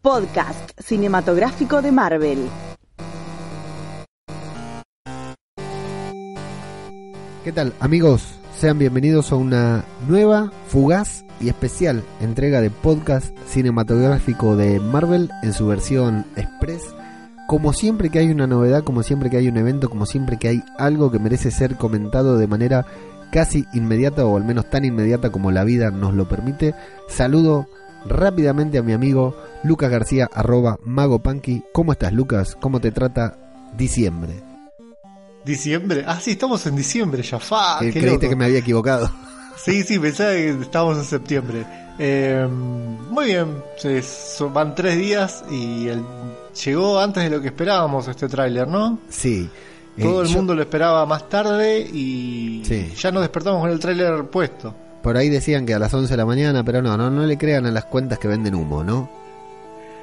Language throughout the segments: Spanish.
Podcast cinematográfico de Marvel. ¿Qué tal amigos? Sean bienvenidos a una nueva, fugaz y especial entrega de podcast cinematográfico de Marvel en su versión express. Como siempre que hay una novedad, como siempre que hay un evento, como siempre que hay algo que merece ser comentado de manera casi inmediata o al menos tan inmediata como la vida nos lo permite, saludo rápidamente a mi amigo Lucas García, arroba Mago Punky. ¿Cómo estás, Lucas? ¿Cómo te trata diciembre? ¿Diciembre? Ah, sí, estamos en diciembre ya. Fa, qué creíste loco. que me había equivocado. Sí, sí, pensaba que estábamos en septiembre. Eh, muy bien, se- son- van tres días y el- llegó antes de lo que esperábamos este tráiler, ¿no? Sí. Eh, Todo el yo- mundo lo esperaba más tarde y Sí. ya nos despertamos con el tráiler puesto. Por ahí decían que a las 11 de la mañana, pero no, no, no le crean a las cuentas que venden humo, ¿no?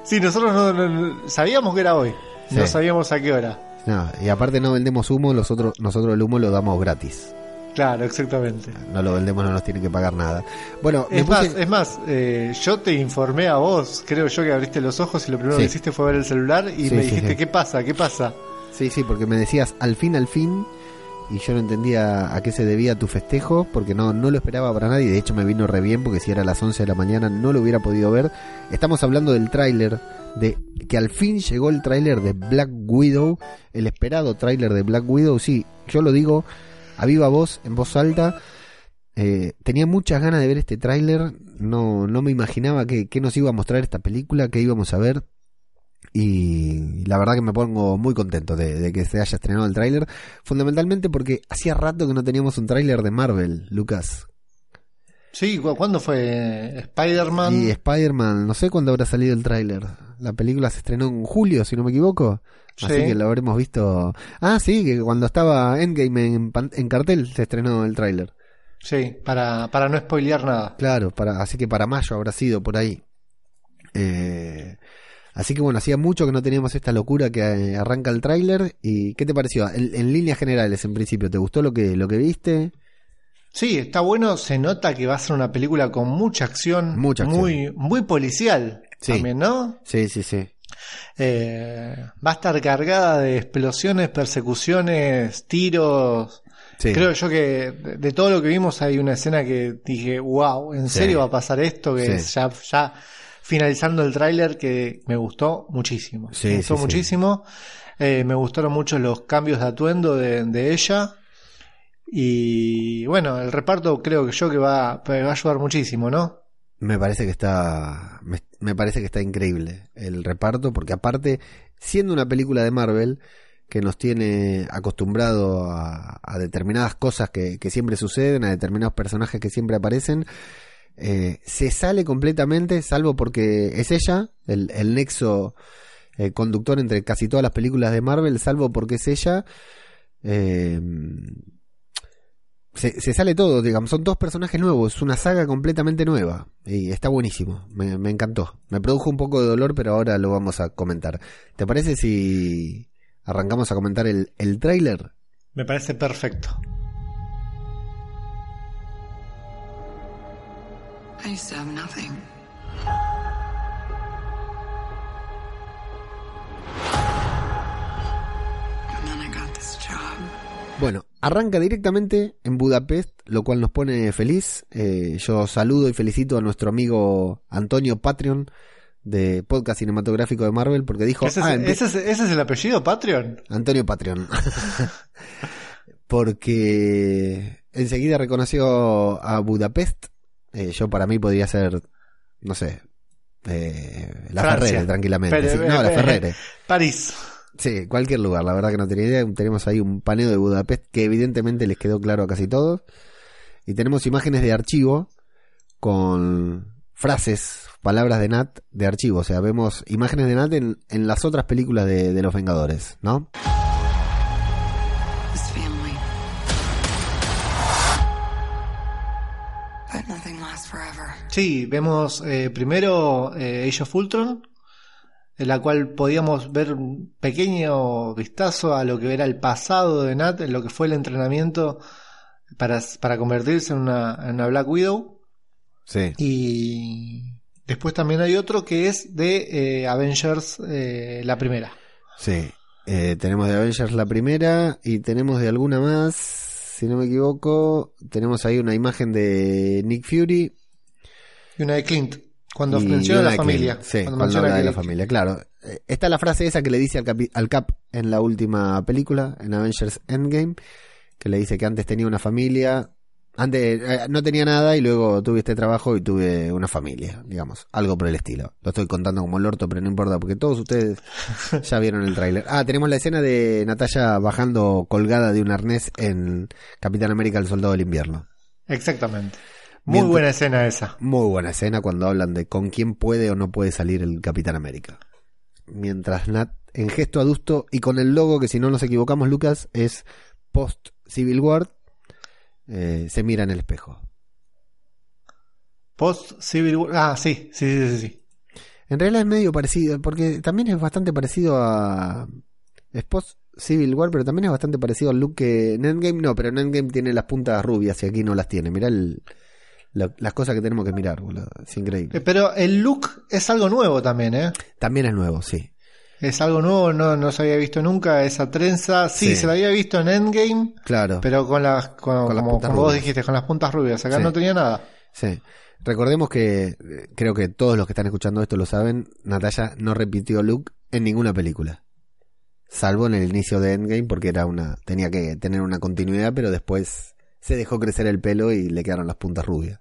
Sí, nosotros no, no- sabíamos que era hoy, no sabíamos a qué hora. No, y aparte no vendemos humo, nosotros, nosotros el humo lo damos gratis. Claro, exactamente. No lo vendemos, no nos tienen que pagar nada. Bueno, Es más, es más eh, yo te informé a vos, creo yo que abriste los ojos y lo primero Sí. que hiciste fue ver el celular y Sí, me dijiste. ¿qué pasa? ¿Qué pasa? Sí, sí, porque me decías al fin, al fin, y yo no entendía a qué se debía tu festejo, porque no, no lo esperaba para nadie, de hecho me vino re bien, porque si era a las 11 de la mañana no lo hubiera podido ver. Estamos hablando del tráiler, de que al fin llegó el tráiler de Black Widow, el esperado tráiler de Black Widow, sí, yo lo digo a viva voz, en voz alta. Eh, tenía muchas ganas de ver este tráiler, no, no me imaginaba que, que nos iba a mostrar esta película, que íbamos a ver. Y la verdad que me pongo muy contento de, de que se haya estrenado el tráiler, fundamentalmente porque hacía rato que no teníamos un tráiler de Marvel, Lucas. Sí, ¿cu- ¿cuándo fue? Spider-Man. Y Spider-Man, no sé cuándo habrá salido el tráiler. La película se estrenó en julio, si no me equivoco. Así Sí. que lo habremos visto. Ah, sí, que cuando estaba Endgame en, en cartel se estrenó el tráiler. Sí, para, para no spoilear nada. Claro, para, así que para mayo habrá sido por ahí. Eh, así que bueno, hacía mucho que no teníamos esta locura que eh, arranca el tráiler. ¿Y qué te pareció? En, en líneas generales, en principio, ¿te gustó lo que, lo que viste? Sí, está bueno, se nota que va a ser una película con mucha acción, Mucha acción. muy muy policial Sí. también, ¿no? Sí, sí, sí. Eh, va a estar cargada de explosiones, persecuciones, tiros. Sí. Creo yo que de, todo lo que vimos hay una escena que dije, wow, ¿en Sí. serio va a pasar esto? Que ya, ya finalizando el tráiler que me gustó muchísimo. Sí, me gustó sí, muchísimo. Eh, me gustaron mucho los cambios de atuendo de, de ella. Y bueno, el reparto creo que yo que va, va a ayudar muchísimo, ¿no? Me parece que está. Me, me parece que está increíble el reparto, porque aparte, siendo una película de Marvel que nos tiene acostumbrado a, a determinadas cosas que, que siempre suceden, a determinados personajes que siempre aparecen, eh, se sale completamente, salvo porque es ella, el, el nexo eh, conductor entre casi todas las películas de Marvel, salvo porque es ella. eh, se, se sale todo, digamos, son dos personajes nuevos, es una saga completamente nueva y está buenísimo, me, me encantó. Me produjo un poco de dolor, pero ahora lo vamos a comentar. ¿Te parece si arrancamos a comentar el, el tráiler? Me parece perfecto. I used to have nothing. And then I got this job. Bueno, arranca directamente en Budapest, lo cual nos pone feliz. Eh, yo saludo y felicito a nuestro amigo Antonio Patreon de Podcast Cinematográfico de Marvel porque dijo... ¿Ese es, "Ah, empie- ese es- ese es el apellido Patreon? Antonio Patreon. Porque enseguida reconoció a Budapest. Eh, yo para mí podría ser, no sé, eh, la Francia. Ferrere, tranquilamente. Pero, Sí, no, la eh, Ferrere. París. Sí, cualquier lugar, la verdad que no tenía idea. Tenemos ahí un paneo de Budapest que evidentemente les quedó claro a casi todos. Y tenemos imágenes de archivo con frases, palabras de Nat de archivo. O sea, vemos imágenes de Nat en, en las otras películas de, de Los Vengadores, ¿no? Sí, vemos eh, primero eh, Age of Ultron, en la cual podíamos ver un pequeño vistazo a lo que era el pasado de Nat, en lo que fue el entrenamiento para, para convertirse en una, en una Black Widow. Sí. Y después también hay otro que es de eh, Avengers, eh, la primera. Sí. Eh, tenemos de Avengers la primera y tenemos de alguna más, si no me equivoco. Tenemos ahí una imagen de Nick Fury. Y una de Clint, cuando y menciona la familia. Clint. Sí, cuando cuando menciona habla de la familia, claro. Eh, Está la frase esa que le dice al, capi- al Cap en la última película, en Avengers Endgame, que le dice que antes tenía una familia, antes eh, no tenía nada y luego tuve este trabajo y tuve una familia, digamos, algo por el estilo. Lo estoy contando como el orto, pero no importa, porque todos ustedes ya vieron el tráiler. Ah, tenemos la escena de Natalia bajando colgada de un arnés en Capitán América el Soldado del Invierno. Exactamente. Muy Mientras- buena escena esa. Muy buena escena cuando hablan de con quién puede o no puede salir el Capitán América. Mientras Nat, en gesto adusto y con el logo que si no nos equivocamos, Lucas, es post Civil War, eh, se mira en el espejo. Post Civil War. Ah, sí, sí, sí, sí. sí. En realidad es medio parecido, porque también es bastante parecido a... Es post Civil War, pero también es bastante parecido al look que en Endgame no, pero en Endgame tiene las puntas rubias y aquí no las tiene. Mirá el- la- las cosas que tenemos que mirar, boludo. Es increíble. Eh, Pero el look es algo nuevo también, ¿eh? También es nuevo, sí. Es algo nuevo, no, no se había visto nunca esa trenza. Sí, Sí. se la había visto en Endgame, Claro. pero con las, con, Con las como, puntas como vos rubias. dijiste, con las puntas rubias. Acá Sí. no tenía nada. Sí. Recordemos que, eh, creo que todos los que están escuchando esto lo saben, Natalia no repitió look en ninguna película. Salvo en el inicio de Endgame, porque era una, tenía que tener una continuidad, pero después se dejó crecer el pelo y le quedaron las puntas rubias.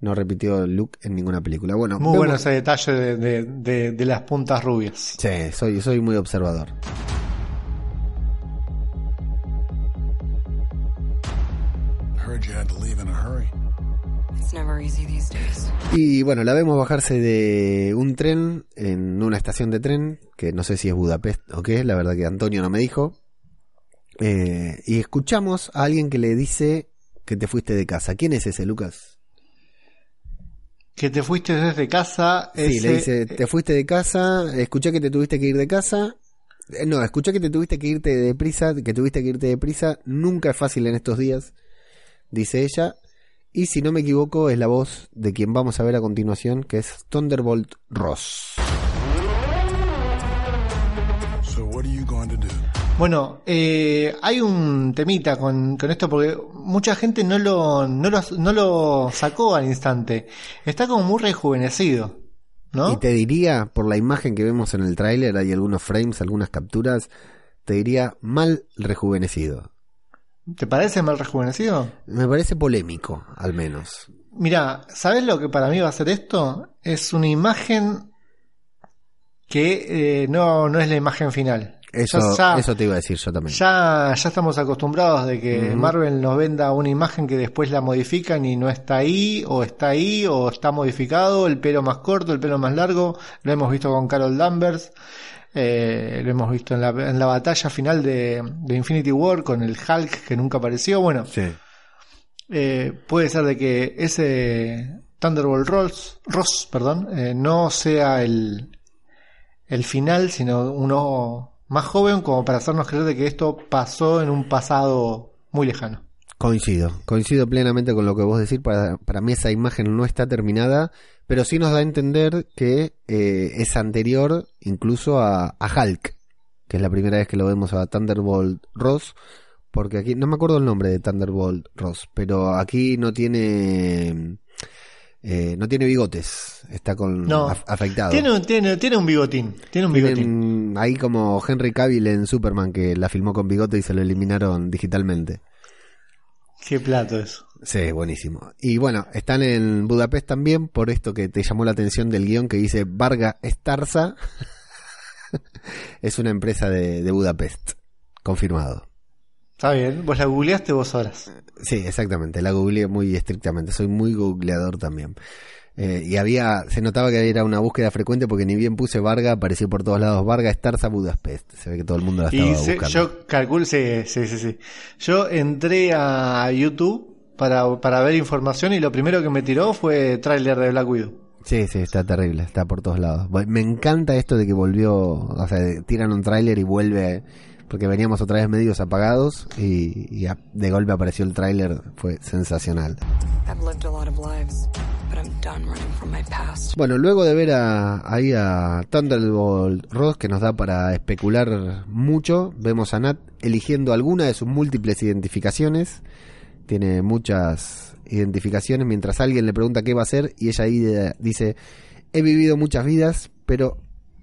No repitió look en ninguna película. Bueno, Muy vemos- bueno ese detalle de, de- de- de las puntas rubias. Sí, soy, soy muy observador. Heard you had to leave in a hurry. It's never easy these days. Y bueno, la vemos bajarse de un tren en una estación de tren, que no sé si es Budapest o qué, la verdad que Antonio no me dijo. Eh, y escuchamos a alguien que le dice que te fuiste de casa. ¿Quién es ese, Lucas? Que te fuiste desde casa. Sí, ese- le dice, te fuiste de casa, escuché que te tuviste que ir de casa. Eh, No, escuché que te tuviste que irte de prisa, que tuviste que irte de prisa. Nunca es fácil en estos días, dice ella. Y si no me equivoco, es la voz de quien vamos a ver a continuación, que es Thunderbolt Ross. So what are you going to do? Bueno, eh, hay un temita con, con esto porque mucha gente no lo, no, lo, no lo sacó al instante. Está como muy rejuvenecido, ¿no? Y te diría, por la imagen que vemos en el tráiler, hay algunos frames, algunas capturas, te diría mal rejuvenecido. ¿Te parece mal rejuvenecido? Me parece polémico, al menos. Mira, ¿sabes lo que para mí va a ser esto? Es una imagen que eh, no, no es la imagen final. Eso, Ya- ya- eso te iba a decir yo también. Ya, ya estamos acostumbrados de que. Marvel nos venda una imagen que después la modifican y no está ahí, o está ahí, o está modificado, el pelo más corto, el pelo más largo. Lo hemos visto con Carol Danvers, eh, lo hemos visto en la, en la batalla final de, de Infinity War con el Hulk que nunca apareció. Bueno, Sí. eh, puede ser de que ese Thunderbolt Ross, Ross perdón, eh, no sea el, el final, sino uno más joven como para hacernos creer de que esto pasó en un pasado muy lejano. Coincido, coincido plenamente con lo que vos decís. Para, para mí esa imagen no está terminada, pero sí nos da a entender que eh, es anterior incluso a, a Hulk, que es la primera vez que lo vemos a Thunderbolt Ross, porque aquí no me acuerdo el nombre de Thunderbolt Ross, pero aquí no tiene eh, no tiene bigotes, está con No. af- afeitado. Tiene, un- tiene, tiene un bigotín, tiene un bigotín. Ahí como Henry Cavill en Superman que la filmó con bigote y se lo eliminaron digitalmente. Qué plato eso. Sí, buenísimo. Y bueno, están en Budapest también por esto que te llamó la atención del guion que dice Varga Starza. es una empresa de, de Budapest. Confirmado. Está bien, vos la googleaste vos horas. Sí, exactamente, la googleé muy estrictamente, soy muy googleador también. Eh, y había, se notaba que era una búsqueda frecuente porque ni bien puse Varga, apareció por todos lados Varga, Starza, Budapest. Se ve que todo el mundo la estaba Y se- buscando. yo calculo, sí, sí, sí, sí. Yo entré a YouTube para, para ver información y lo primero que me tiró fue tráiler de Black Widow. Sí, sí, está terrible, está por todos lados. Me encanta esto de que volvió, o sea, tiran un tráiler y vuelve, porque veníamos otra vez medios apagados y, y a- de golpe apareció el tráiler, fue sensacional. Lives. Bueno, luego de ver a, ahí a Thunderbolt Ross, que nos da para especular mucho, vemos a Nat eligiendo alguna de sus múltiples identificaciones. Tiene muchas identificaciones mientras alguien le pregunta qué va a hacer y ella ahí de- dice, he vivido muchas vidas, pero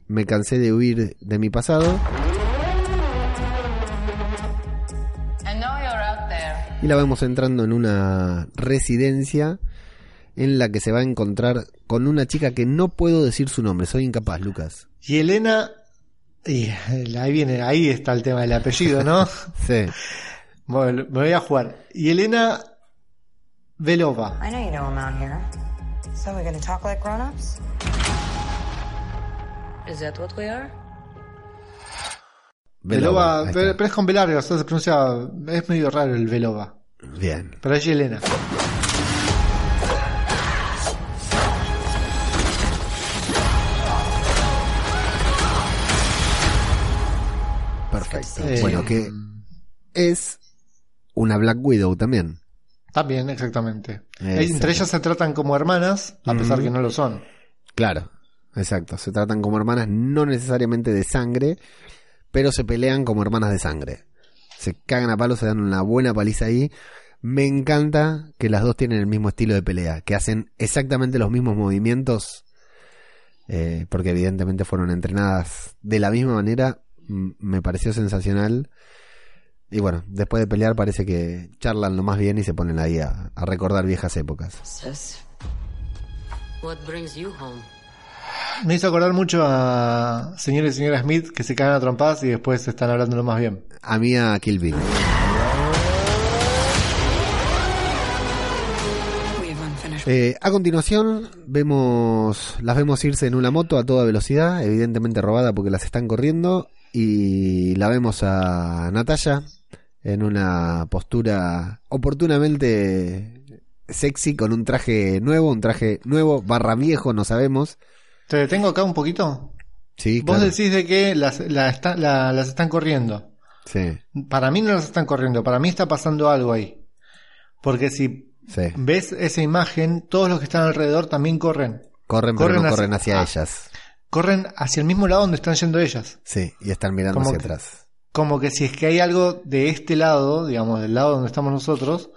me cansé de huir de mi pasado. Y la vemos entrando en una residencia en la que se va a encontrar con una chica que no puedo decir su nombre, soy incapaz, Lucas. Y Elena, y ahí viene, ahí está el tema del apellido, ¿no? Sí. Bueno, me voy a jugar. Y Elena Velova. I know you know I'm out here. So we're gonna talk like grown-ups? Is that what we are? Velova, pero, es con B larga, o sea, se pronuncia, es medio raro el Velova. Bien. Pero es Elena. Perfecto. Eh, bueno, que es una Black Widow también. También, exactamente. Exacto. Entre ellas se tratan como hermanas, a pesar Ujú. que no lo son. Claro, exacto. Se tratan como hermanas, no necesariamente de sangre, pero se pelean como hermanas de sangre. Se cagan a palos, se dan una buena paliza ahí. Me encanta que las dos tienen el mismo estilo de pelea, que hacen exactamente los mismos movimientos, eh, porque evidentemente fueron entrenadas de la misma manera. Me pareció sensacional. Y bueno, después de pelear parece que charlan lo más bien y se ponen ahí a, a recordar viejas épocas. Me hizo acordar mucho a señor y señora Smith que se cagan a trompadas y después están hablando lo más bien. A mí a Kill Bill. Eh, a continuación vemos las vemos irse en una moto a toda velocidad, evidentemente robada porque las están corriendo y la vemos a Natalia en una postura oportunamente sexy con un traje nuevo, un traje nuevo barra viejo, no sabemos. ¿Te detengo acá un poquito? Sí, Vos claro. decís de que las, la está- la- las están corriendo. Sí, Para mí no las están corriendo, para mí está pasando algo ahí. Porque si sí. ves esa imagen, todos los que están alrededor también corren. Corren, Corren pero no hacia- corren hacia ah. ellas. Corren hacia el mismo lado donde están yendo ellas. Sí, y están mirando Como hacia que- atrás. Como que si es que hay algo de este lado, digamos, del lado donde estamos nosotros,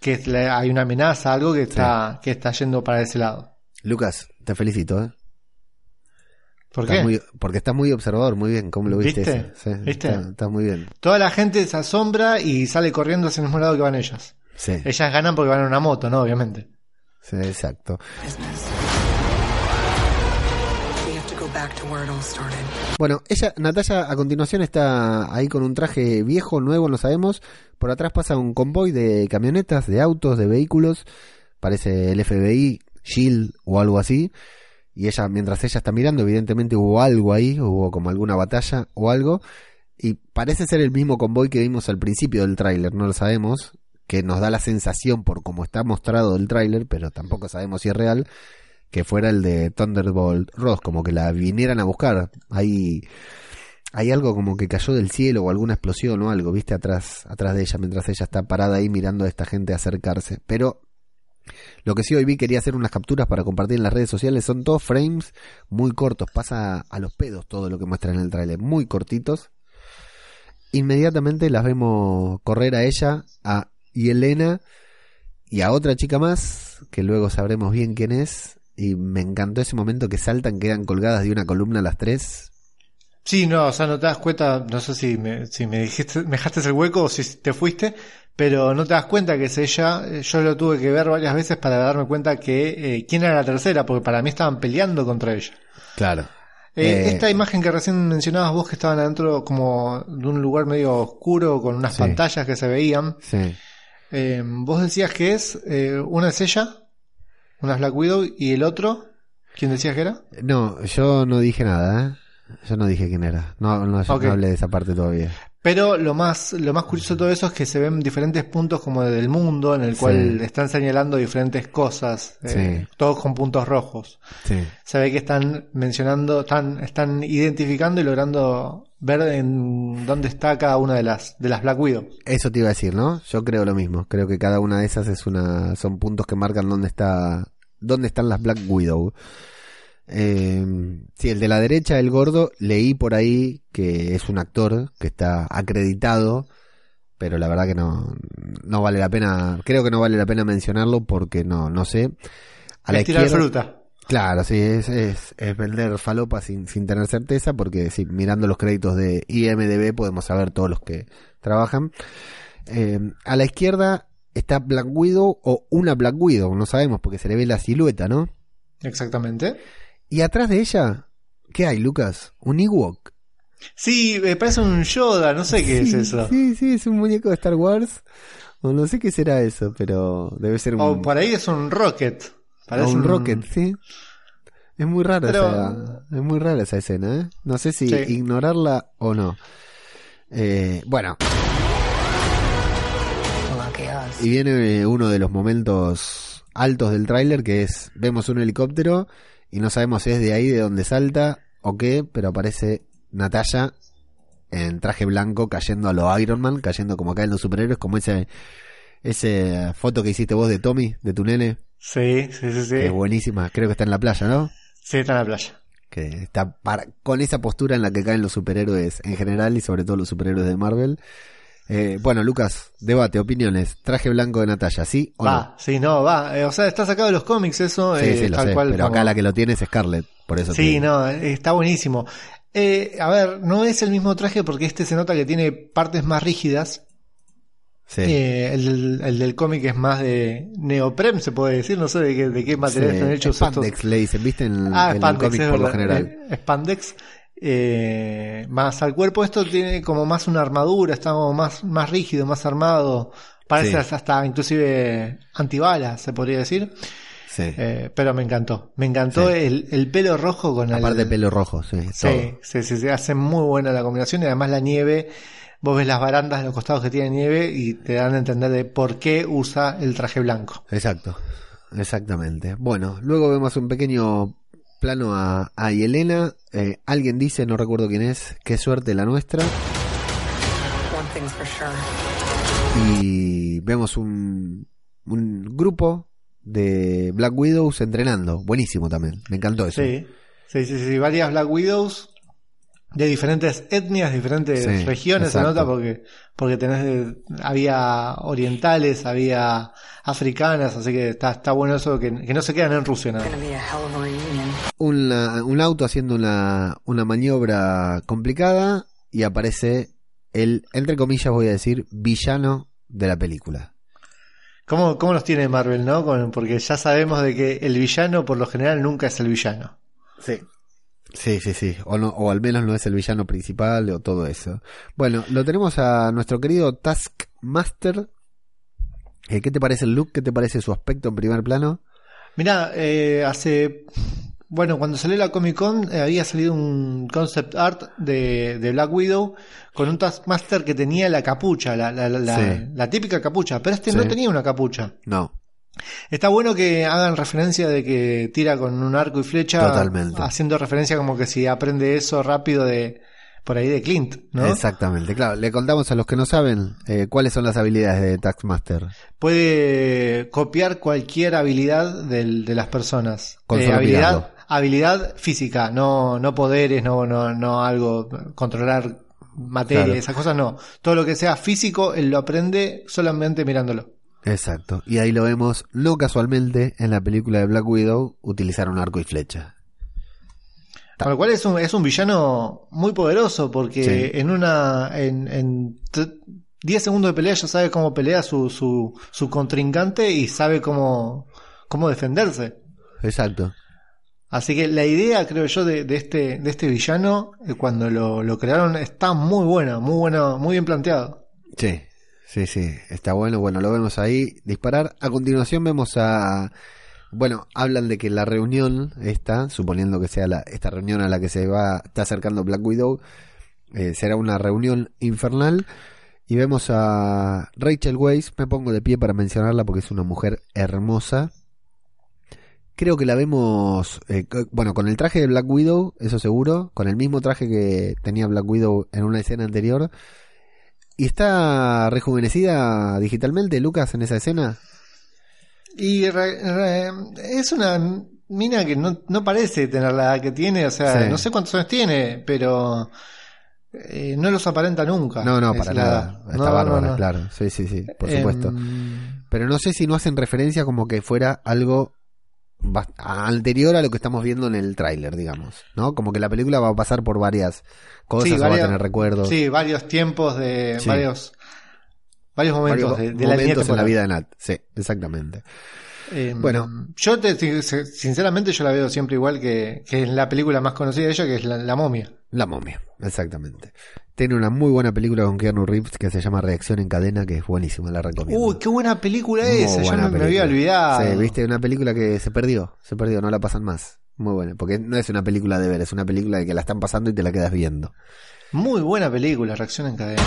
que hay una amenaza, algo que está, que está yendo para ese lado. Lucas, te felicito, ¿eh? ¿Por Estás qué? muy- porque estás muy observador, muy bien. ¿Cómo lo viste? ¿Viste? Sí, ¿Viste? Está, está muy bien. Toda la gente se asombra y sale corriendo hacia el mismo lado que van ellas. Sí, Ellas ganan porque van en una moto, ¿no? Obviamente. sí, exacto. Business. We have to go back to where it all started. Bueno, ella, Natalia, a continuación está ahí con un traje viejo, nuevo, no sabemos. Por atrás pasa un convoy de camionetas, de autos, de vehículos. Parece el FBI, Shield o algo así. Y ella, mientras ella está mirando, evidentemente hubo algo ahí, hubo como alguna batalla o algo. Y parece ser el mismo convoy que vimos al principio del tráiler, no lo sabemos. Que nos da la sensación por cómo está mostrado el tráiler, pero tampoco sabemos si es real que fuera el de Thunderbolt Ross, como que la vinieran a buscar. Hay, hay algo como que cayó del cielo o alguna explosión o algo, viste, atrás, atrás de ella, mientras ella está parada ahí mirando a esta gente acercarse. Pero lo que sí hoy vi quería hacer unas capturas para compartir en las redes sociales, son todos frames muy cortos, pasa a los pedos todo lo que muestra en el tráiler, muy cortitos. Inmediatamente las vemos correr a ella, a Yelena y a otra chica más, que luego sabremos bien quién es. Y me encantó ese momento que saltan, quedan colgadas de una columna las tres. Sí, no, o sea, no te das cuenta, no sé si me, si me dijiste, me dejaste el hueco o si te fuiste, pero no te das cuenta que es ella. Eh, Yo lo tuve que ver varias veces para darme cuenta que eh, quién era la tercera, porque para mí estaban peleando contra ella. Claro. Eh, Eh, esta imagen que recién mencionabas vos que estaban adentro como de un lugar medio oscuro con unas Sí. pantallas que se veían. Sí. Vos decías que es una es ella, una es Black Widow y el otro, ¿quién decías que era? No, yo no dije nada, ¿eh? Yo no dije quién era. No, no, yo Ok. no hablé de esa parte todavía. Pero lo más, lo más curioso de todo eso es que se ven diferentes puntos como del mundo en el cual Sí. están señalando diferentes cosas, eh, Sí. todos con puntos rojos. Sí. Se ve que están mencionando, están, están identificando y logrando ver en dónde está cada una de las, de las Black Widow. Eso te iba a decir, ¿no? Yo creo lo mismo. Creo que cada una de esas es una, son puntos que marcan dónde está, dónde están las Black Widow. Eh, sí, el de la derecha, el gordo, leí por ahí que es un actor que está acreditado, pero la verdad que no, no vale la pena, creo que no vale la pena mencionarlo porque no, no sé. A la Es tirar izquierda, fruta. Claro, sí, es, es, es vender falopa sin, sin tener certeza, porque sí, mirando los créditos de IMDB podemos saber todos los que trabajan. Eh, a la izquierda está Black Widow o una Black Widow, no sabemos porque se le ve la silueta, ¿no? Exactamente. Y atrás de ella, ¿qué hay, Lucas? Un Ewok. Sí, me parece un Yoda, no sé qué Sí, es eso. Sí, sí, es un muñeco de Star Wars. O no sé qué será eso, pero debe ser un, O por ahí es un Rocket. o Parece un Rocket, sí. Es muy rara Pero- esa, es muy rara esa escena, ¿eh? No sé si Sí. ignorarla o no. Eh, bueno, y viene uno de los momentos altos del tráiler que es vemos un helicóptero y no sabemos si es de ahí de donde salta o qué, pero aparece Natalia en traje blanco cayendo a lo Iron Man, cayendo como acá en los superhéroes, como ese ese foto que hiciste vos de Tommy, de tu nene, Sí, sí, sí, sí. que es buenísima, creo que está en la playa, ¿no? Sí, está en la playa. que está para- con esa postura en la que caen los superhéroes en general y sobre todo los superhéroes de Marvel. Eh, bueno, Lucas, debate, opiniones. Traje blanco de Natalia, ¿sí o Va, sí, no, va. Eh, o sea, está sacado de los cómics eso. no? Sí, eh, sí, lo tal sé, cual pero como- acá la que lo tiene es Scarlett, por eso Sí, no, está buenísimo. Eh, a ver, no es el mismo traje porque este se nota que tiene partes más rígidas. Sí. Eh, el, del- el del cómic es más de neoprem, se puede decir. No sé de qué, de qué material Sí, están hechos Spandex estos. le dicen, ¿viste? En, Ah, en el Spandex, cómic por lo general. Eh, Spandex. Eh, más al cuerpo, esto tiene como más una armadura, está como más, más rígido, más armado. Parece Sí. hasta inclusive antibalas, se podría decir. Sí. Eh, pero me encantó. Me encantó Sí. el, el pelo rojo con el. Aparte pelo rojo, sí, sí, hace muy buena la combinación y además la nieve, vos ves las barandas de los costados que tiene nieve y te dan a entender de por qué usa el traje blanco. Exacto, exactamente. Bueno, luego vemos un pequeño plano a, a Yelena. Eh, alguien dice, no recuerdo quién es, qué suerte la nuestra. Y vemos un, un grupo de Black Widows entrenando. Buenísimo también, me encantó eso. Sí, sí, sí, sí, varias Black Widows de diferentes etnias, diferentes Sí, regiones, se nota porque, porque tenés, había orientales, había africanas, así que está, está bueno eso que, que no se quedan en Rusia nada. Una- un auto haciendo una, una maniobra complicada y aparece el, entre comillas voy a decir, villano de la película. ¿Cómo, ¿Cómo los tiene Marvel, no? Con- porque ya sabemos de que el villano por lo general nunca es el villano. Sí. Sí, sí, sí. O, no, o al menos no es el villano principal o todo eso. Bueno, lo tenemos a nuestro querido Taskmaster. Eh, ¿Qué te parece el look? ¿Qué te parece su aspecto en primer plano? Mira, eh, hace. Bueno, cuando salió la Comic Con eh, había salido un concept art de, de Black Widow con un Taskmaster que tenía la capucha, la, la, la, la- Sí. la típica capucha, pero este Sí. no tenía una capucha. No. Está bueno que hagan referencia de que tira con un arco y flecha, Totalmente. haciendo referencia como que si aprende eso rápido de por ahí de Clint, ¿no? Exactamente, claro. Le contamos a los que no saben eh, cuáles son las habilidades de Taskmaster. puede copiar cualquier habilidad del- de las personas. Con Eh, habilidad, habilidad física, no, no poderes, no, no, no algo, controlar materia, Claro. esas cosas no. Todo lo que sea físico, él lo aprende solamente mirándolo. Exacto. Y ahí lo vemos, no casualmente, en la película de Black Widow, utilizar un arco y flecha. Ta- Con lo cual es un, es un villano muy poderoso porque Sí. en una, en, en t- 10 segundos de pelea ya sabe cómo pelea su, su, su contrincante y sabe cómo, cómo defenderse. Exacto. Así que la idea, creo yo, de, de este, de este villano, eh, cuando lo, lo crearon, está muy buena, muy buena, muy bien planteado. Sí, sí, sí, está bueno. Bueno, lo vemos ahí disparar. A continuación vemos a... Bueno, hablan de que la reunión esta, suponiendo que sea la, esta reunión a la que se va, está acercando Black Widow, eh, será una reunión infernal. Y vemos a Rachel Weisz, me pongo de pie para mencionarla porque es una mujer hermosa. Creo que la vemos, eh, bueno, con el traje de Black Widow, eso seguro, con el mismo traje que tenía Black Widow en una escena anterior. ¿Y está rejuvenecida digitalmente, Lucas, en esa escena? Y re- re- es una mina que no, no parece tener la edad que tiene, o sea, Sí. no sé cuántos años tiene, pero eh, no los aparenta nunca. No, no, para nada. Está No, bárbara, no. claro. Sí, sí, sí, por Em, supuesto. Pero no sé si no hacen referencia como que fuera algo anterior a lo que estamos viendo en el tráiler, digamos, ¿no? Como que la película va a pasar por varias cosas, Sí, va a tener recuerdos, Sí, varios tiempos de Sí. varios varios momentos varios de, de la momentos en la vida de Nat. Sí, exactamente. Eh, Bueno. yo te, te- sinceramente yo la veo siempre igual que, que en la película más conocida de ella, que es la, La momia. La momia, exactamente. Tiene una muy buena película con Keanu Reeves que se llama Reacción en cadena, que es buenísima, la recomiendo. Uy, qué buena película Muy esa, buena me, me había película. olvidado. Sí, viste, una película que se perdió, se perdió, no la pasan más. Muy buena, porque no es una película de ver, es una película de que la están pasando y te la quedas viendo. Muy buena película, Reacción en cadena.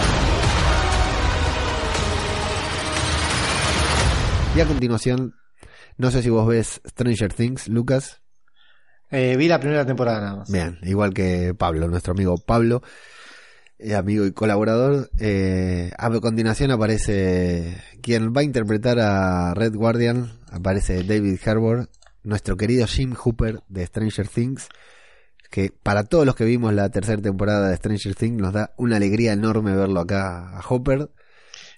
Y a continuación, no sé si vos ves Stranger Things, Lucas. Eh, vi la primera temporada nada más. Bien, igual que Pablo, nuestro amigo Pablo, eh, amigo y colaborador. Eh, a continuación aparece quien va a interpretar a Red Guardian, aparece David Harbour, nuestro querido Jim Hooper de Stranger Things, que para todos los que vimos la tercera temporada de Stranger Things nos da una alegría enorme verlo acá a Hooper.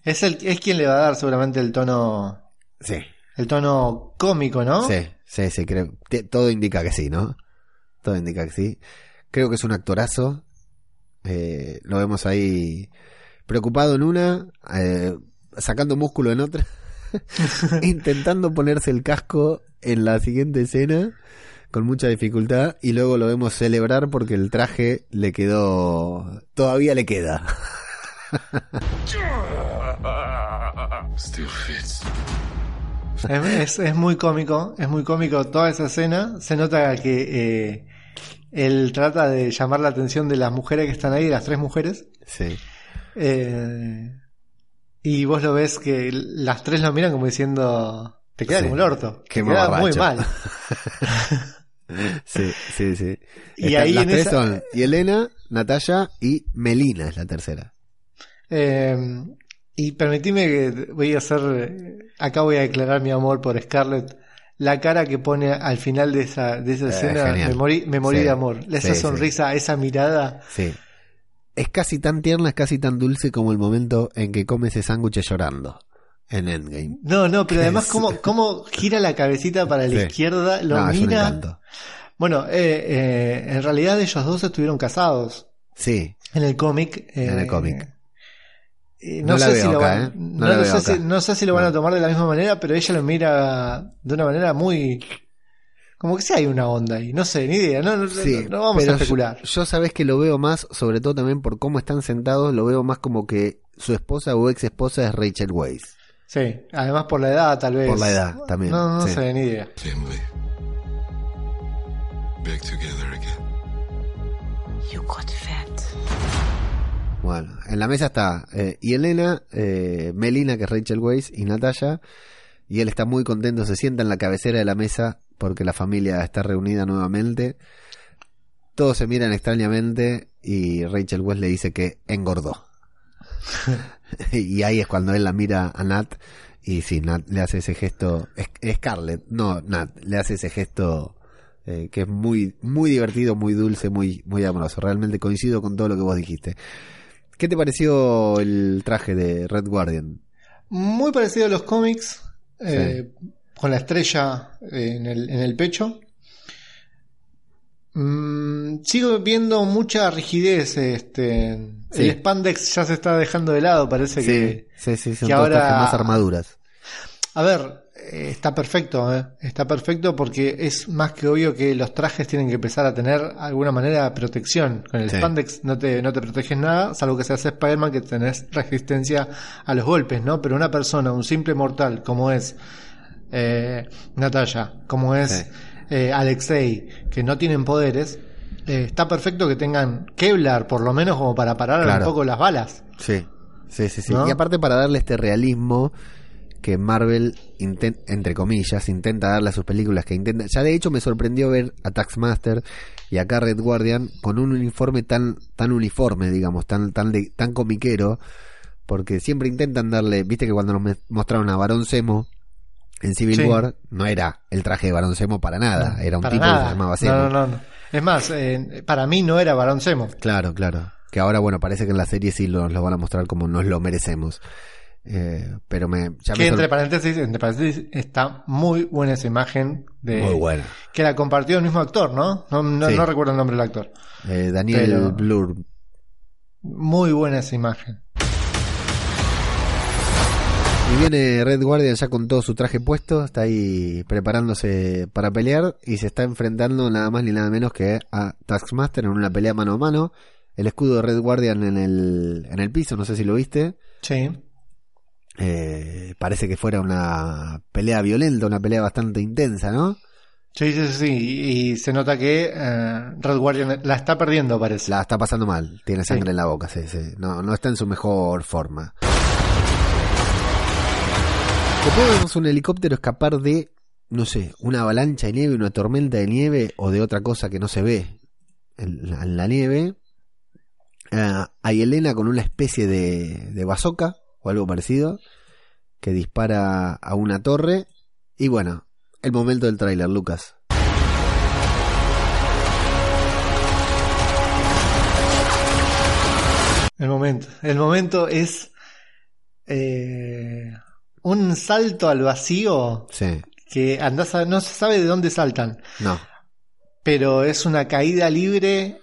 Es, el, es quien le va a dar seguramente el tono Sí, el tono cómico, ¿no? Sí, sí, sí, creo. Todo indica que sí, ¿no? Todo indica que sí. Creo que es un actorazo. Eh, lo vemos ahí preocupado en una, eh, sacando músculo en otra, intentando ponerse el casco en la siguiente escena con mucha dificultad y luego lo vemos celebrar porque el traje le quedó, todavía le queda. Still fits. Es, es- es muy cómico, es muy cómico toda esa escena. Se nota que eh, él trata de llamar la atención de las mujeres que están ahí, de las tres mujeres. Sí. Eh, y vos lo ves que las tres lo miran como diciendo, te queda Sí. como el orto. Qué te queda muy mal. Sí, sí, sí. Y Están- ahí las en tres esa- son Elena, Natalia y Melina es la tercera. Eh, y permitime que voy a hacer, eh, acá voy a declarar mi amor por Scarlett. La cara que pone al final de esa, de esa Eh, escena, genial. me morí, me morí Sí. de amor. Esa Sí, sonrisa, esa mirada. Sí. Es casi tan tierna, es casi tan dulce como el momento en que come ese sándwich llorando en Endgame. No, no, pero ¿Qué además es? cómo, cómo gira la cabecita para la Sí. izquierda, lo No, es mira. Bueno, eh, eh, en realidad ellos dos estuvieron casados Sí, en el cómic. eh, En el cómic. No sé veo si lo van, ¿eh? No no la lo veo sé si, acá. no sé si lo van No. a tomar de la misma manera, pero ella lo mira de una manera muy como que sí hay una onda ahí, no sé, ni idea, no, no, sí. no- no vamos pero a especular. Yo, yo sabes que lo veo más, sobre todo también por cómo están sentados, lo veo más como que su esposa o ex esposa es Rachel Weisz. Sí, además por la edad tal vez. Por la edad también, No, no sí. sé, ni idea. Family. Back together again. You got fat. Bueno, en la mesa está eh, y Elena, eh, Melina, que es Rachel Weisz, y Natalia. Y él está muy contento, se sienta en la cabecera de la mesa porque la familia está reunida nuevamente. Todos se miran extrañamente y Rachel Weisz le dice que engordó. y ahí es cuando él la mira a Nat y sí, Nat le hace ese gesto, es- Scarlett, no, Nat, le hace ese gesto eh, que es muy, muy divertido, muy dulce, muy, muy amoroso. Realmente coincido con todo lo que vos dijiste. ¿Qué te pareció el traje de Red Guardian? Muy parecido a los cómics, eh, con la estrella eh, en el, en el pecho. Mm, sigo viendo mucha rigidez. Este, Sí. El spandex ya se está dejando de lado, parece que... sí, sí, son que ahora- más armaduras. A ver, está perfecto, ¿eh? está perfecto porque es más que obvio que los trajes tienen que empezar a tener alguna manera de protección. Con el Sí. spandex no te, no te proteges nada, salvo que seas Spider-Man que tenés resistencia a los golpes, ¿no? Pero una persona, un simple mortal como es eh, Natalia, como es Sí. eh, Alexei, que no tienen poderes, eh, está perfecto que tengan Kevlar, por lo menos como para parar Claro. un poco las balas. Sí, sí, sí, sí. ¿No? Y aparte para darle este realismo que Marvel, entre comillas, intenta darle a sus películas, que intenta... Ya de hecho me sorprendió ver a Taxmaster y acá Red Guardian con un uniforme tan tan uniforme, digamos, tan tan de- tan comiquero, porque siempre intentan darle, viste que cuando nos mostraron a Barón Zemo en Civil Sí. War no era el traje de Barón Zemo para nada, era un tipo nada. que se llamaba. No, no, no. Es más, eh, para mí no era Barón Zemo. Claro, claro. Que ahora, bueno, parece que en la serie sí lo- los van a mostrar como nos lo merecemos. Eh, pero me, ya me Que entre paréntesis, entre paréntesis, está muy buena esa imagen de Muy buena. que la compartió el mismo actor, ¿no? No, no, Sí. no recuerdo el nombre del actor. Eh, Daniel Pero- Blur. Muy buena esa imagen. Y viene Red Guardian ya con todo su traje puesto, está ahí preparándose para pelear y se está enfrentando nada más ni nada menos que a Taskmaster en una pelea mano a mano. El escudo de Red Guardian en el, en el piso, no sé si lo viste. Sí. Eh, parece que fuera una pelea violenta, una pelea bastante intensa, ¿no? Sí, sí, sí. Y, y se nota que eh, Red Guardian la está perdiendo, parece. La está pasando mal, tiene Sí. sangre en la boca, sí, sí. No, no está en su mejor forma. Después vemos un helicóptero escapar de, no sé, una avalancha de nieve, una tormenta de nieve o de otra cosa que no se ve en la, en la nieve. Ah, hay Elena con una especie de, de bazooka o algo parecido que dispara a una torre. Y bueno, el momento del tráiler, Lucas. El momento. El momento es eh, un salto al vacío Sí, que andás a- no se sabe de dónde saltan. no. pero es una caída libre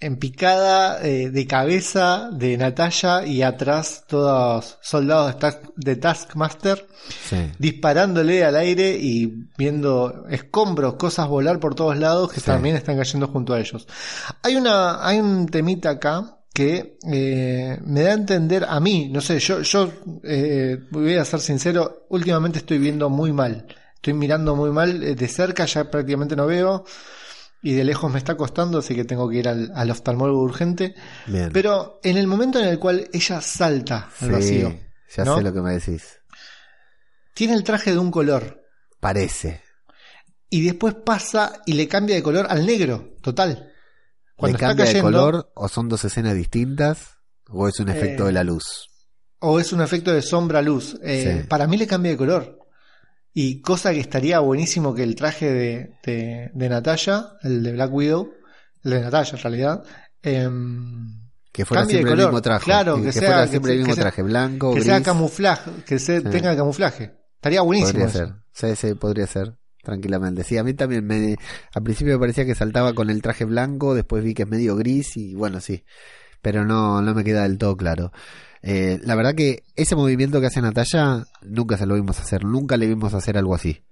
en picada eh, de cabeza de Natalia y atrás todos soldados de, Task- de Taskmaster Sí. disparándole al aire y viendo escombros, cosas volar por todos lados que Sí. también están cayendo junto a ellos. Hay una, hay un temita acá que eh, me da a entender a mí, no sé, yo, yo eh, voy a ser sincero, últimamente estoy viendo muy mal, estoy mirando muy mal, eh, de cerca ya prácticamente no veo y de lejos me está costando, así que tengo que ir al, al oftalmólogo urgente, Bien. pero en el momento en el cual ella salta al Sí, vacío, ya ¿no? sé lo que me decís. tiene el traje de un color, Parece. y después pasa y le cambia de color al negro, total. Cuando ¿Le está cambia de color o son dos escenas distintas o es un efecto Eh, de la luz? o es un efecto de sombra-luz. Eh, Sí. Para mí le cambia de color. Y cosa que estaría buenísimo que el traje de, de, de Natalia, el de Black Widow, el de Natalia en realidad, em, Que fuera cambie siempre el mismo traje. Claro, que, que que sea- fuera siempre el mismo que sea- traje, blanco, que gris. sea camuflaje, que se Sí. tenga camuflaje. Estaría buenísimo. Podría eso. ser. Sí, sí, podría ser. Tranquilamente. Sí, a mí también me, al principio me parecía que saltaba con el traje blanco, después vi que es medio gris y bueno, sí. Pero no, no me queda del todo claro. Eh, la verdad que ese movimiento que hace Natalia nunca se lo vimos hacer, nunca le vimos hacer algo así.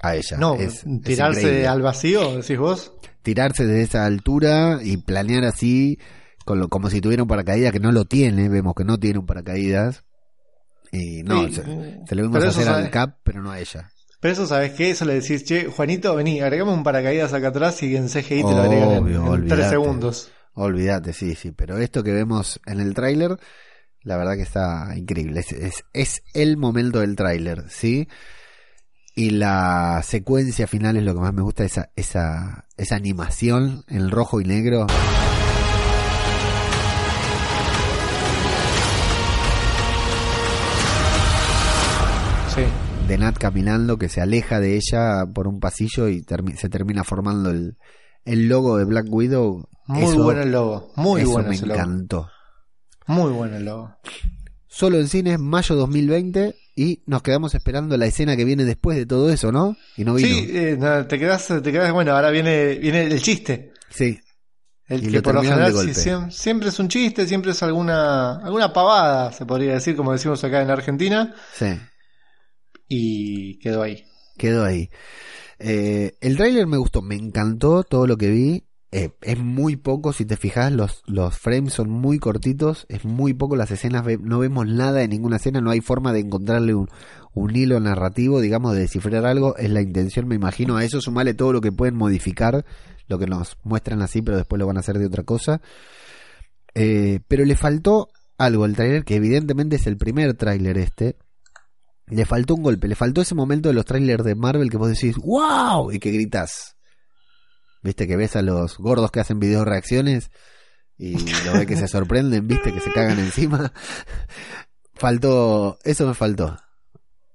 A ella. No, Es- tirarse al vacío, decís vos. tirarse desde esa altura y planear así, con lo, como si tuviera un paracaídas que no lo tiene, vemos que no tiene un paracaídas. Y no, Sí, se, mm, se lo vimos hacer al Cap, pero no a ella. Pero eso, ¿sabes qué? Eso le decís, che, Juanito, vení, agregame un paracaídas acá atrás y en CGI te lo agregan en- tres segundos. Olvídate, sí, sí, pero esto que vemos en el tráiler, la verdad que está increíble. Es, es, es el momento del tráiler, ¿sí? Y la secuencia final es lo que más me gusta, esa, esa, esa animación en rojo y negro. De Nat caminando que se aleja de ella por un pasillo y termi- se termina formando el, el logo de Black Widow. Muy Eso- bueno el logo. Muy eso bueno me ese logo. encantó. Muy bueno el logo. Solo en cines, mayo 2020, y nos quedamos esperando la escena que viene después de todo eso, ¿no? Y no vino. Sí, eh, no, te quedas, te quedas, bueno, ahora viene, viene el chiste. Sí. El Y que lo por lo general sí, golpe. siem- siempre es un chiste, siempre es alguna, alguna pavada, se podría decir, como decimos acá en Argentina, Sí, y quedó ahí. quedó ahí. Eh, el tráiler me gustó, me encantó todo lo que vi. Eh, es muy poco, si te fijas, los, los frames son muy cortitos, es muy poco las escenas, no vemos nada en ninguna escena, no hay forma de encontrarle un, un hilo narrativo, digamos, de descifrar algo, es la intención, me imagino, a eso sumarle todo lo que pueden modificar, lo que nos muestran así, pero después lo van a hacer de otra cosa. Eh, pero le faltó algo al tráiler, que evidentemente es el primer tráiler este, le faltó un golpe, le faltó ese momento de los trailers de Marvel que vos decís, wow, y que gritas. Viste que ves a los gordos que hacen video reacciones y lo ves que se sorprenden, viste que se cagan encima. faltó, eso me faltó.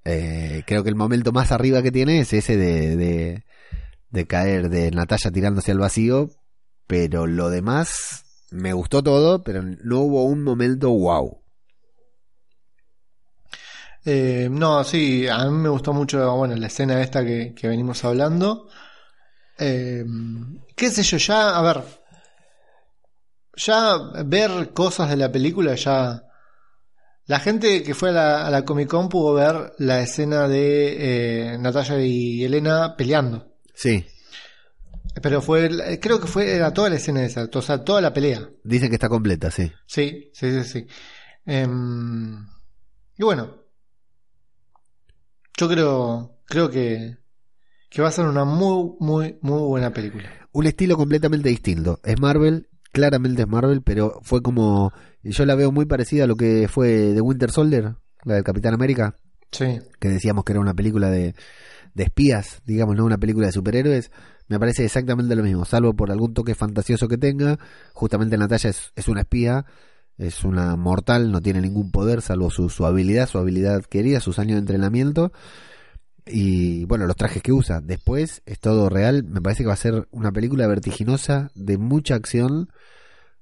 Eh, creo que el momento más arriba que tiene es ese de, de, de caer de Natalia tirándose al vacío, pero lo demás me gustó todo, pero no hubo un momento wow. Eh, no, sí, a mí me gustó mucho, bueno, la escena esta que, que venimos hablando. Eh, qué sé yo, ya, a ver, ya ver cosas de la película, ya... La gente que fue a la, a la Comic Con pudo ver la escena de eh, Natalia y Elena peleando. Sí, Pero fue, creo que fue, era toda la escena esa, o sea, toda la pelea. dicen que está completa, sí. Sí, sí, sí, sí. Em, y bueno, yo creo, creo que, que va a ser una muy, muy, muy buena película. un estilo completamente distinto. Es Marvel, claramente es Marvel, pero fue como. Yo la veo muy parecida a lo que fue The Winter Soldier, la del Capitán América, Sí, que decíamos que era una película de, de espías, digamos, no una película de superhéroes. Me parece exactamente lo mismo, salvo por algún toque fantasioso que tenga. Justamente Natalia es, es una espía, es una mortal, no tiene ningún poder salvo su, su habilidad, su habilidad querida, sus años de entrenamiento. Y bueno, los trajes que usa. Después es todo real. Me parece que va a ser una película vertiginosa, de mucha acción,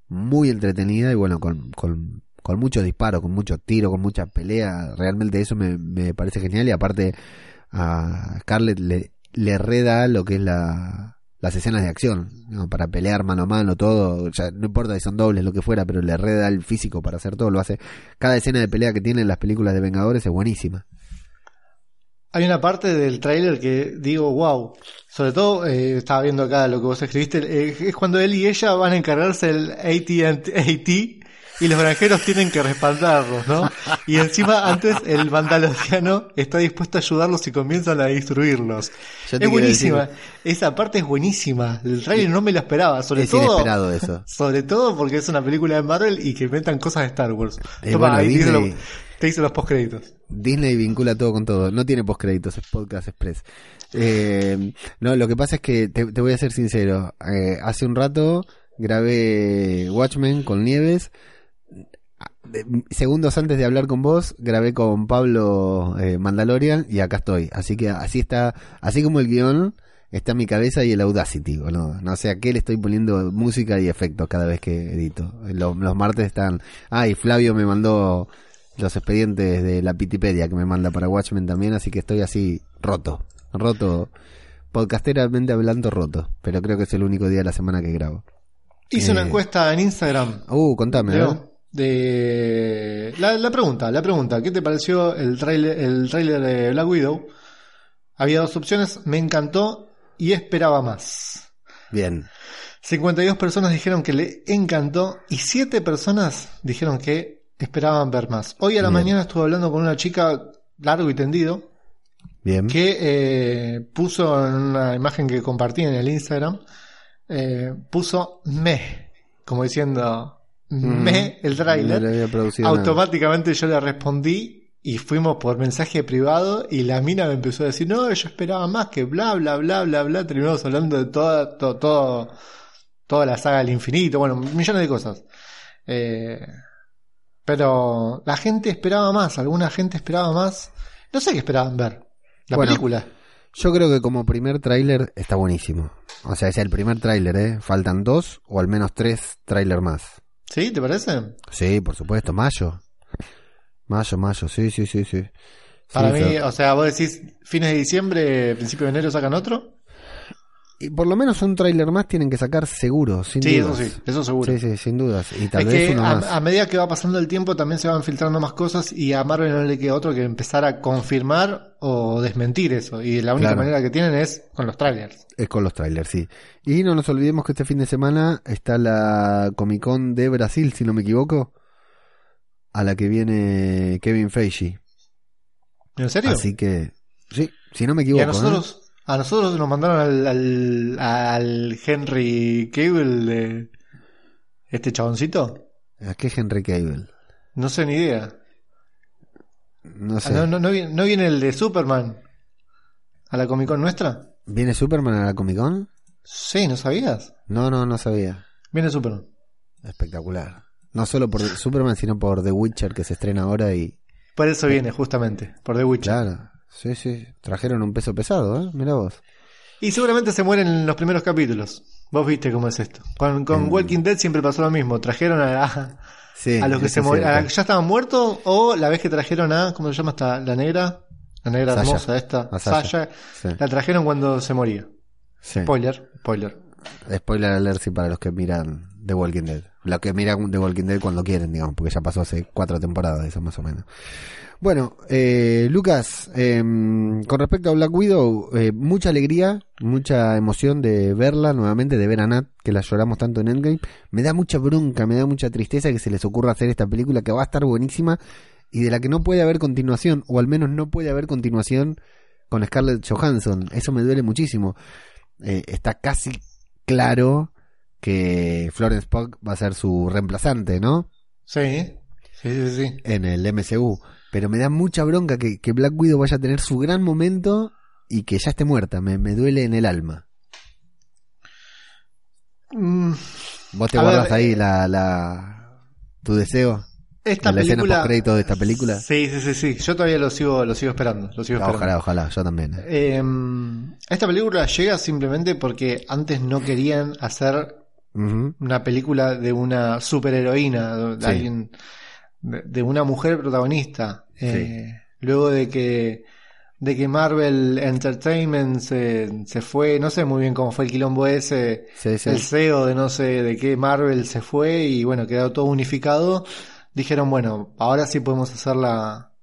muy entretenida y bueno, con, con, con mucho disparo, con mucho tiro, con mucha pelea. Realmente eso me, me parece genial. Y aparte a Scarlett le, le reda lo que es la, las escenas de acción, para pelear mano a mano, todo, no importa si son dobles, lo que fuera, pero le reda el físico para hacer todo, lo hace. Cada escena de pelea que tiene en las películas de Vengadores es buenísima. hay una parte del tráiler que digo, wow. Sobre todo, eh, estaba viendo acá lo que vos escribiste, eh, es cuando él y ella van a encargarse del AT&T y los granjeros tienen que respaldarlos, ¿no? Y encima antes el mandaloriano está dispuesto a ayudarlos y comienzan a destruirlos. Es buenísima, decir- esa parte es buenísima. El trailer no me lo esperaba, sobre es todo inesperado eso. sobre todo porque es una película de Marvel y que metan cosas de Star Wars. Eh, Toma, bueno, ahí te hice, los, te hice los postcréditos. Disney vincula todo con todo. No tiene postcréditos, es Podcast Express. Eh, no, lo que pasa es que te, te voy a ser sincero. Eh, hace un rato grabé Watchmen con Nieves. Segundos antes de hablar con vos, grabé con Pablo eh, Mandalorian y acá estoy. Así que así está, así como el guion, está en mi cabeza y el Audacity. ¿o no? no sé a qué le estoy poniendo música y efectos cada vez que edito. Lo- los martes están. Ah, y Flavio me mandó los expedientes de la Pitipedia que me manda para Watchmen también, así que estoy así roto, roto, podcasteramente hablando roto, pero creo que es el único día de la semana que grabo. Hice una Eh, encuesta en Instagram. Uh, contame. Leo, de la, la pregunta, la pregunta, ¿qué te pareció el trailer, el tráiler de Black Widow? Había dos opciones, me encantó y esperaba más. Bien, 52 personas dijeron que le encantó y 7 personas dijeron que esperaban ver más. Hoy a la Bien. mañana estuve hablando con una chica largo y tendido bien. que eh, puso en una imagen que compartí en el Instagram, eh, puso me, como diciendo me el tráiler. nada. Automáticamente yo le respondí y fuimos por mensaje privado y la mina me empezó a decir, no, yo esperaba más que bla, bla, bla, bla, bla. Terminamos hablando de toda, to- todo, toda la saga del infinito, bueno, millones de cosas. Eh, pero la gente esperaba más, alguna gente esperaba más. No sé qué esperaban ver. La Bueno. película. Yo creo que como primer tráiler está buenísimo. O sea, es el primer tráiler, ¿eh? Faltan dos o al menos tres tráiler más. ¿Sí? ¿Te parece? Sí, por supuesto, mayo. Mayo, mayo, sí, sí, sí, sí. Para Sí, mí, o sea, vos decís fines de diciembre, principio de enero sacan otro. Y por lo menos un tráiler más tienen que sacar seguro, sin Sí, eso dudas. sí, eso seguro. Sí, sí, sin dudas. Y tal es vez que uno a, más. a medida que va pasando el tiempo también se van filtrando más cosas y a Marvel no le queda otro que empezar a confirmar o desmentir eso. Y la única Claro. manera que tienen es con los trailers. Es con los trailers, sí. Y no nos olvidemos que este fin de semana está la Comic Con de Brasil, si no me equivoco, a la que viene Kevin Feige. ¿En serio? Así que, sí, si no me y equivoco. a nosotros, a nosotros nos mandaron al, al, al Henry Cable de este chaboncito. ¿A qué Henry Cable? No sé ni idea. No Ah, sé. no, no, no viene, no viene el de Superman a la Comic Con nuestra. ¿Viene Superman a la Comic Con? Sí, ¿no sabías? No, no, no sabía. Viene Superman. Espectacular. No solo por Superman, sino por The Witcher que se estrena ahora y... Por eso viene, justamente, por The Witcher. Claro, sí, sí. Trajeron un peso pesado, ¿eh? Mira vos. Y seguramente se mueren en los primeros capítulos. Vos viste cómo es esto. Con, con Mm. Walking Dead siempre pasó lo mismo. Trajeron a, a, Sí, a los que se morían, ya estaban muertos, o la vez que trajeron a, ¿cómo se llama esta? La negra. La negra Sasha. hermosa esta. A Sasha. Sasha. Sí, La trajeron cuando se moría. sí. Spoiler, spoiler. Spoiler alert sí, para los que miran The Walking Dead. Los que miran The Walking Dead cuando quieren, digamos, porque ya pasó hace cuatro temporadas, eso más o menos. Bueno, eh, Lucas, eh, con respecto a Black Widow, eh, mucha alegría, mucha emoción de verla nuevamente, de ver a Nat, que la lloramos tanto en Endgame. Me da mucha bronca, me da mucha tristeza que se les ocurra hacer esta película que va a estar buenísima y de la que no puede haber continuación, o al menos no puede haber continuación con Scarlett Johansson. Eso me duele muchísimo. Eh, está casi claro que Florence Pugh va a ser su reemplazante, ¿no? Sí, sí, sí, sí. En el MCU. Pero me da mucha bronca que, que Black Widow vaya a tener su gran momento y que ya esté muerta. Me, me duele en el alma. Mm, ¿Vos te guardas ver, ahí eh, la, la, tu deseo? esta ¿En la escena película. postcrédito de esta película? Sí, sí, sí, sí. Yo todavía lo sigo, lo sigo esperando. Lo sigo esperando. Ojalá, ojalá, yo también. eh. Eh, esta película llega simplemente porque antes no querían hacer una película de una superheroína, de, Sí. alguien, de, una mujer protagonista. Eh, luego de que de que Marvel Entertainment se, se fue, no sé muy bien cómo fue el quilombo ese, Sí, sí. el CEO de no sé de qué Marvel se fue y bueno, quedó todo unificado. Dijeron, bueno, ahora sí podemos hacer la...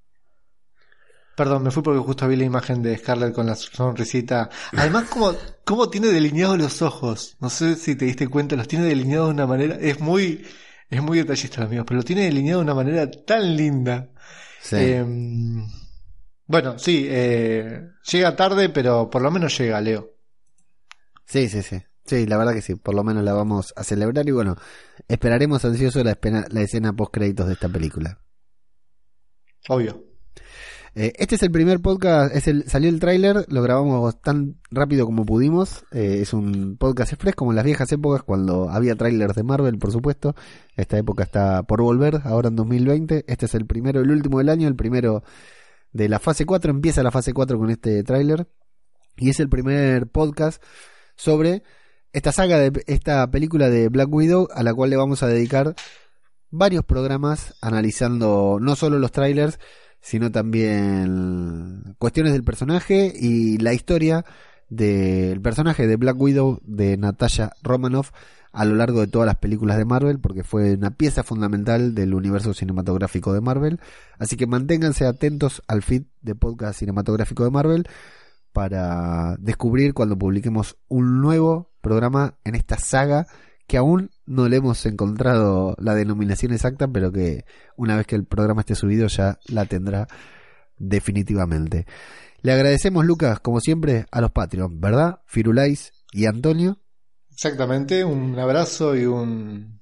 Perdón, me fui porque justo vi la imagen de Scarlett con la sonrisita. Además, como, cómo tiene delineados los ojos. No sé si te diste cuenta, los tiene delineados de una manera... Es muy, es muy detallista, amigos, pero lo tiene delineado de una manera tan linda. Sí. Eh, bueno, sí, eh, llega tarde, pero por lo menos llega, Leo. Sí, sí, sí. Sí, la verdad que sí. Por lo menos la vamos a celebrar y bueno, esperaremos ansioso la, espena- la escena post créditos de esta película. Obvio. Eh, este es el primer podcast, es el, salió el tráiler, lo grabamos tan rápido como pudimos. Eh, es un podcast express como en las viejas épocas cuando había trailers de Marvel, por supuesto. Esta época está por volver, ahora en 2020. Este es el primero, el último del año, el primero de la fase 4. Empieza la fase 4 con este tráiler. Y es el primer podcast sobre esta saga de esta película de Black Widow a la cual le vamos a dedicar varios programas analizando no solo los trailers, sino también cuestiones del personaje y la historia del personaje de Black Widow de Natasha Romanoff a lo largo de todas las películas de Marvel, porque fue una pieza fundamental del universo cinematográfico de Marvel. Así que manténganse atentos al feed de podcast cinematográfico de Marvel para descubrir cuando publiquemos un nuevo programa en esta saga que aún no le hemos encontrado la denominación exacta, pero que una vez que el programa esté subido ya la tendrá definitivamente. Le agradecemos, Lucas, como siempre, a los Patreon, ¿verdad? Firulais y Antonio. Exactamente, un abrazo y un,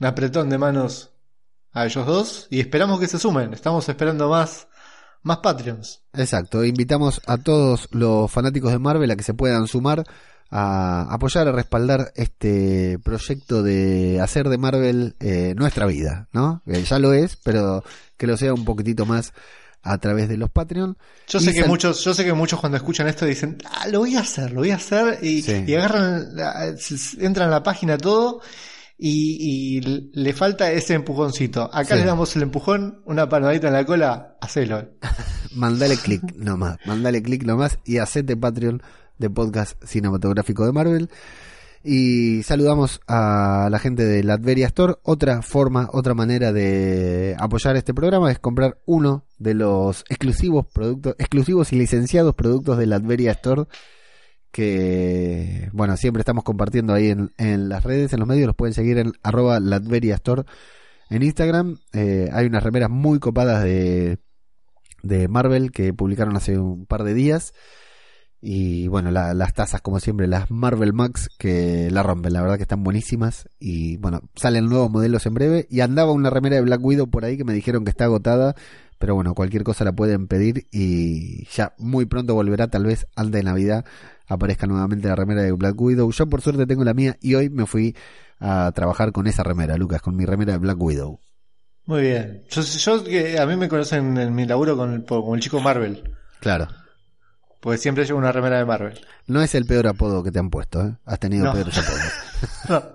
un apretón de manos a ellos dos y esperamos que se sumen. Estamos esperando más, más Patreons. Exacto, invitamos a todos los fanáticos de Marvel a que se puedan sumar a apoyar, a respaldar este proyecto de hacer de Marvel eh, nuestra vida, ¿no? Ya lo es, pero que lo sea un poquitito más a través de los Patreon. Yo sé que muchos, yo sé que muchos cuando escuchan esto dicen, ah, lo voy a hacer, lo voy a hacer y, Sí. y agarran, entran a la página todo y, y le falta ese empujoncito. Acá Sí. les damos el empujón, una palmadita en la cola, hacelo. Mandale clic nomás, mandale clic nomás y hacete Patreon de podcast cinematográfico de Marvel. Y saludamos a la gente de Latveria Store. Otra forma, otra manera de apoyar este programa es comprar uno de los exclusivos productos, exclusivos y licenciados productos de Latveria Store que bueno, siempre estamos compartiendo ahí en, en las redes, en los medios, los pueden seguir en arroba Latveria Store en Instagram. Eh, hay unas remeras muy copadas de, de Marvel que publicaron hace un par de días. Y bueno, la- las tazas, como siempre, las Marvel Max que la rompen, la verdad que están buenísimas. Y bueno, salen nuevos modelos en breve. Y andaba una remera de Black Widow por ahí que me dijeron que está agotada. Pero bueno, cualquier cosa la pueden pedir y ya muy pronto volverá, tal vez antes de Navidad aparezca nuevamente la remera de Black Widow. Yo por suerte tengo la mía y hoy me fui a trabajar con esa remera, Lucas, con mi remera de Black Widow. Muy bien. Yo, yo que a mí me conocen en mi laburo con el, como el chico Marvel. Claro. Porque siempre llevo una remera de Marvel. No es el peor apodo que te han puesto, ¿eh? Has tenido No. peores apodos.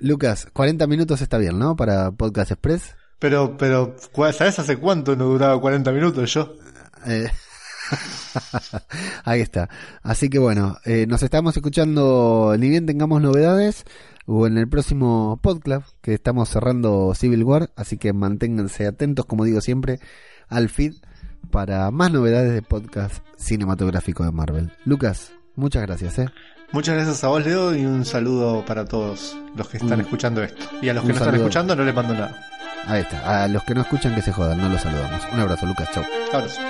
Lucas, 40 minutos está bien, ¿no? Para Podcast Express. Pero, pero, ¿cuál- ¿sabes hace cuánto no duraba 40 minutos yo? Eh, Ahí está. Así que bueno, eh, nos estamos escuchando, ni bien tengamos novedades, o en el próximo podcast, que estamos cerrando Civil War, así que manténganse atentos, como digo siempre, al feed para más novedades de podcast cinematográfico de Marvel. Lucas, muchas gracias, ¿eh? Muchas gracias a vos, Leo, y un saludo para todos los que están escuchando esto. Y a los un que no están escuchando no les mando nada. Ahí está. A los que no escuchan que se jodan, no los saludamos. Un abrazo, Lucas, chau. Abrazo.